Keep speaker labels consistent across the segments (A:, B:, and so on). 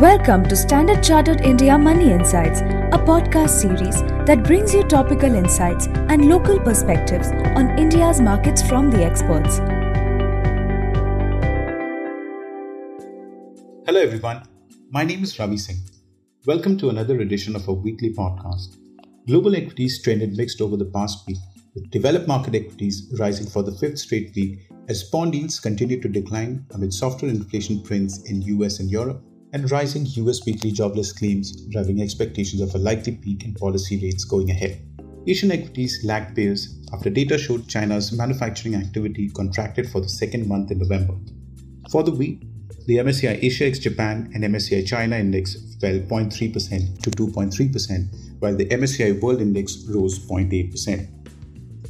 A: Welcome to Standard Chartered India Money Insights, a podcast series that brings you topical insights and local perspectives on India's markets from the experts.
B: Hello, everyone. My name is Ravi Singh. Welcome to another edition of our weekly podcast. Global equities trended mixed over the past week, with developed market equities rising for the fifth straight week as bond yields continued to decline amid softer inflation prints in US and Europe and rising US weekly jobless claims driving expectations of a likely peak in policy rates going ahead. Asian equities lagged peers after data showed China's manufacturing activity contracted for the second month in November. For the week, the MSCI Asia ex Japan and MSCI China index fell 0.3% to 2.3%, while the MSCI World Index rose 0.8%.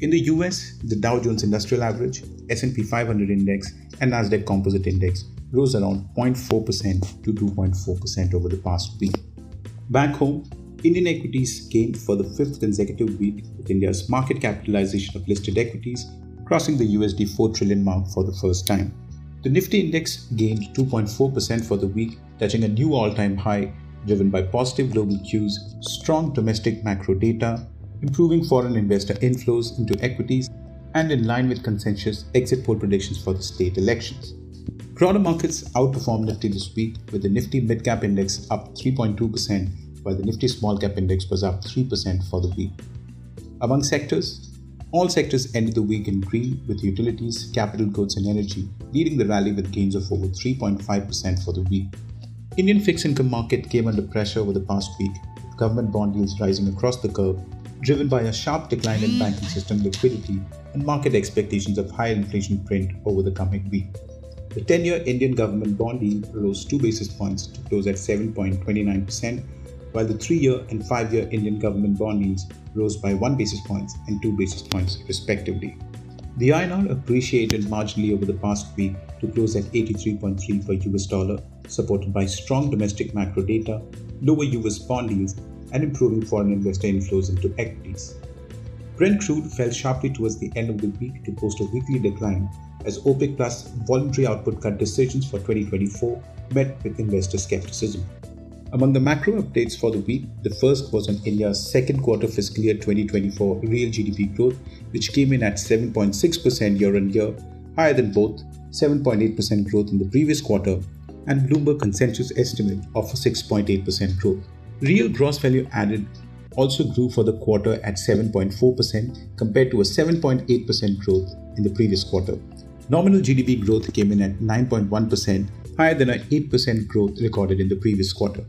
B: In the US, the Dow Jones Industrial Average, S&P 500 Index, and Nasdaq Composite Index rose around 0.4% to 2.4% over the past week. Back home, Indian equities gained for the fifth consecutive week, with India's market capitalization of listed equities crossing the USD 4 trillion mark for the first time. The Nifty index gained 2.4% for the week, touching a new all time high, driven by positive global cues, strong domestic macro data, improving foreign investor inflows into equities, and in line with consensus exit poll predictions for the state elections. Broader markets outperformed Nifty this week, with the Nifty Mid Cap Index up 3.2%, while the Nifty Small Cap Index was up 3% for the week. Among sectors, all sectors ended the week in green, with utilities, capital goods, and energy leading the rally with gains of over 3.5% for the week. Indian fixed income market came under pressure over the past week, with government bond yields rising across the curve, driven by a sharp decline in banking system liquidity and market expectations of higher inflation print over the coming week. The 10 year Indian government bond yield rose 2 basis points to close at 7.29%, while the 3 year and 5 year Indian government bond yields rose by 1 basis points and 2 basis points respectively. The INR appreciated marginally over the past week to close at 83.3 per US dollar, supported by strong domestic macro data, lower US bond yields, and improving foreign investor inflows into equities. Brent crude fell sharply towards the end of the week to post a weekly decline as OPEC Plus voluntary output cut decisions for 2024 met with investor skepticism. Among the macro updates for the week, the first was on India's second quarter fiscal year 2024 real GDP growth, which came in at 7.6% year on year, higher than both 7.8% growth in the previous quarter and Bloomberg consensus estimate of 6.8% growth. Real gross value added also grew for the quarter at 7.4% compared to a 7.8% growth in the previous quarter. Nominal GDP growth came in at 9.1%, higher than an 8% growth recorded in the previous quarter.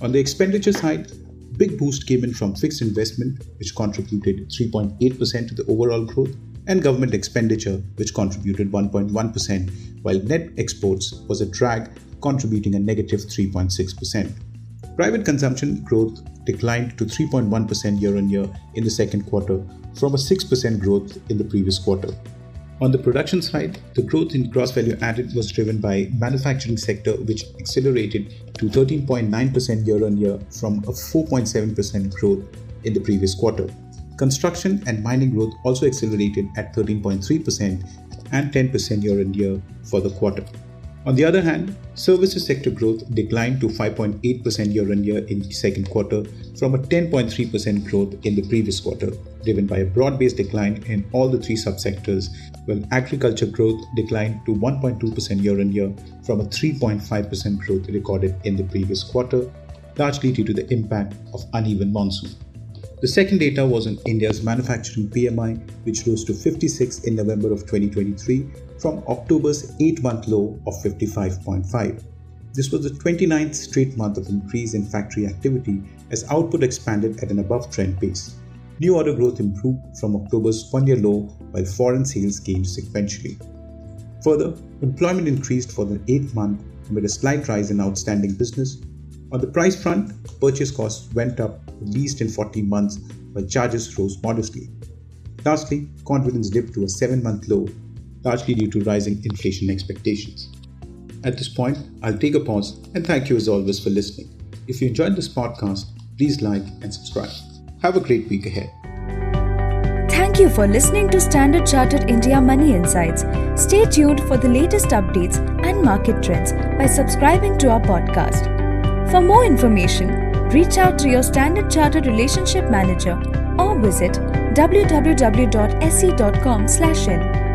B: On the expenditure side, big boost came in from fixed investment, which contributed 3.8% to the overall growth, and government expenditure, which contributed 1.1%, while net exports was a drag, contributing a negative 3.6%. Private consumption growth declined to 3.1% year on year in the second quarter from a 6% growth in the previous quarter. On the production side, the growth in gross value added was driven by manufacturing sector which accelerated to 13.9% year on year from a 4.7% growth in the previous quarter. Construction and mining growth also accelerated at 13.3% and 10% year on year for the quarter. On the other hand, services sector growth declined to 5.8% year on year in the second quarter from a 10.3% growth in the previous quarter, driven by a broad based decline in all the three subsectors, while agriculture growth declined to 1.2% year on year from a 3.5% growth recorded in the previous quarter, largely due to the impact of uneven monsoon. The second data was on India's manufacturing PMI, which rose to 56 in November of 2023 from October's 8 month low of 55.5. This was the 29th straight month of increase in factory activity as output expanded at an above trend pace. New order growth improved from October's one year low while foreign sales gained sequentially. Further, employment increased for the eighth month amid a slight rise in outstanding business on the price front, purchase costs went up at least in 40 months while charges rose modestly. Lastly, confidence dipped to a 7 month low, largely due to rising inflation expectations. At this point, I'll take a pause and thank you as always for listening. If you enjoyed this podcast, please like and subscribe. Have a great week ahead.
A: Thank you for listening to Standard Chartered India Money Insights. Stay tuned for the latest updates and market trends by subscribing to our podcast. For more information, reach out to your Standard Chartered Relationship Manager or visit www.sc.com/in.